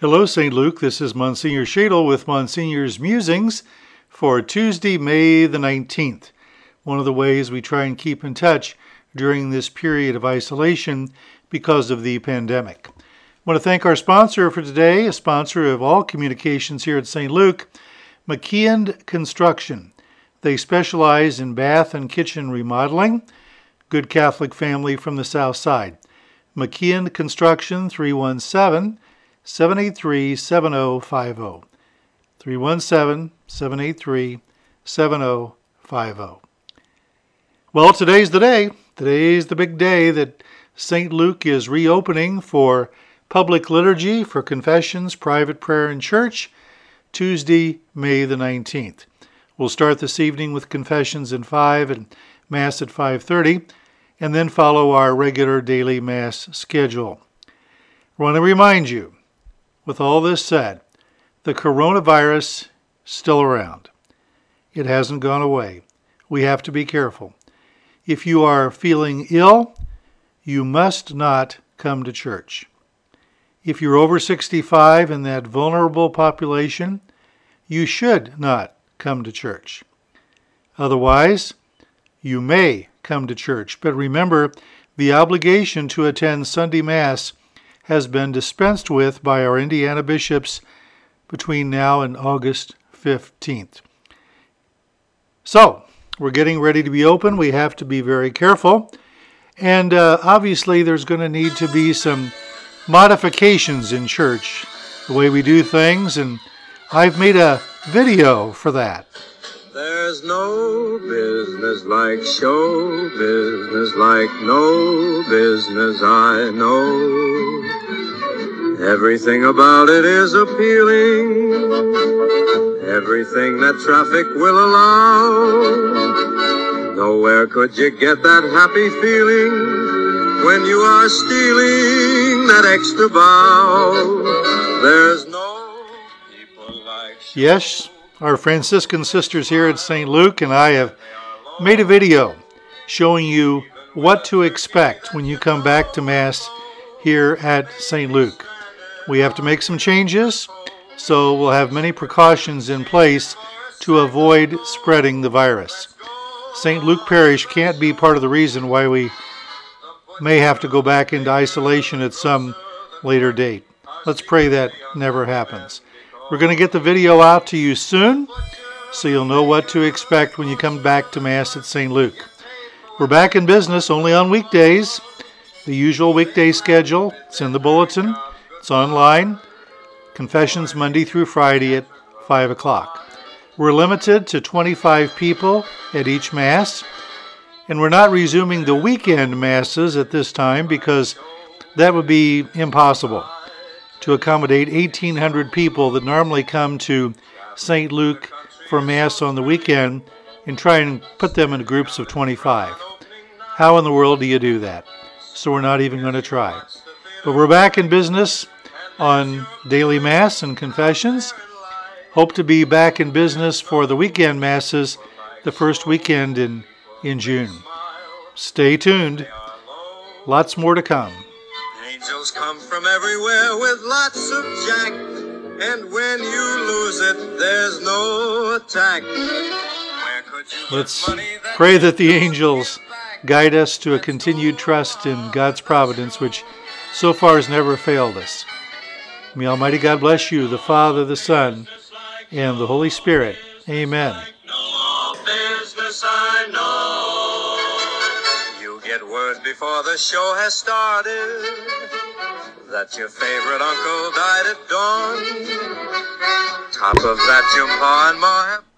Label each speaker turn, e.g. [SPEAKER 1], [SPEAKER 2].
[SPEAKER 1] Hello, St. Luke. This is Monsignor Schaedel with Monsignor's Musings for Tuesday, May the 19th. One of the ways we try and keep in touch during this period of isolation because of the pandemic. I want to thank our sponsor for today, a sponsor of all communications here at St. Luke, McKeon Construction. They specialize in bath and kitchen remodeling. Good Catholic family from the South Side. McKeon Construction 317 783 7050. 317 783 7050. Well, today's the day. Today's the big day that St. Luke is reopening for public liturgy, for confessions, private prayer in church, Tuesday, May the 19th. We'll start this evening with confessions at 5 and Mass at 5:30 and then follow our regular daily Mass schedule. I want to remind you with all this said, the coronavirus still around. It hasn't gone away. We have to be careful. If you are feeling ill, you must not come to church. If you're over 65 in that vulnerable population, you should not come to church. Otherwise, you may come to church, but remember the obligation to attend Sunday Mass has been dispensed with by our Indiana bishops between now and August 15th. So, we're getting ready to be open. We have to be very careful. And uh, obviously, there's going to need to be some modifications in church, the way we do things. And I've made a video for that.
[SPEAKER 2] There's no business like show business, like no business I know. Everything about it is appealing, everything that traffic will allow. Nowhere could you get that happy feeling when you are stealing that extra bow. There's no people like.
[SPEAKER 1] Yes, our Franciscan sisters here at St. Luke and I have made a video showing you what to expect when you come back to Mass here at St. Luke. We have to make some changes, so we'll have many precautions in place to avoid spreading the virus. St. Luke Parish can't be part of the reason why we may have to go back into isolation at some later date. Let's pray that never happens. We're going to get the video out to you soon so you'll know what to expect when you come back to Mass at St. Luke. We're back in business only on weekdays. The usual weekday schedule, it's in the bulletin, it's online. Confessions Monday through Friday at 5 o'clock. We're limited to 25 people at each Mass, and we're not resuming the weekend Masses at this time because that would be impossible to accommodate 1,800 people that normally come to St. Luke for Mass on the weekend and try and put them in groups of 25. How in the world do you do that? So we're not even going to try. But we're back in business on daily Mass and confessions. Hope to be back in business for the weekend Masses the first weekend in, in June. Stay tuned. Lots more to come.
[SPEAKER 2] Angels come from everywhere with lots of jack. And when you lose it, there's no attack. Where could you get
[SPEAKER 1] Let's pray that the angels guide us to a continued trust in God's providence, which so far has never failed us. May Almighty God bless you, the Father, the Son, and the Holy Spirit. Amen.
[SPEAKER 2] before the show has started that your favorite uncle died at dawn. Top of that, your pa and ma have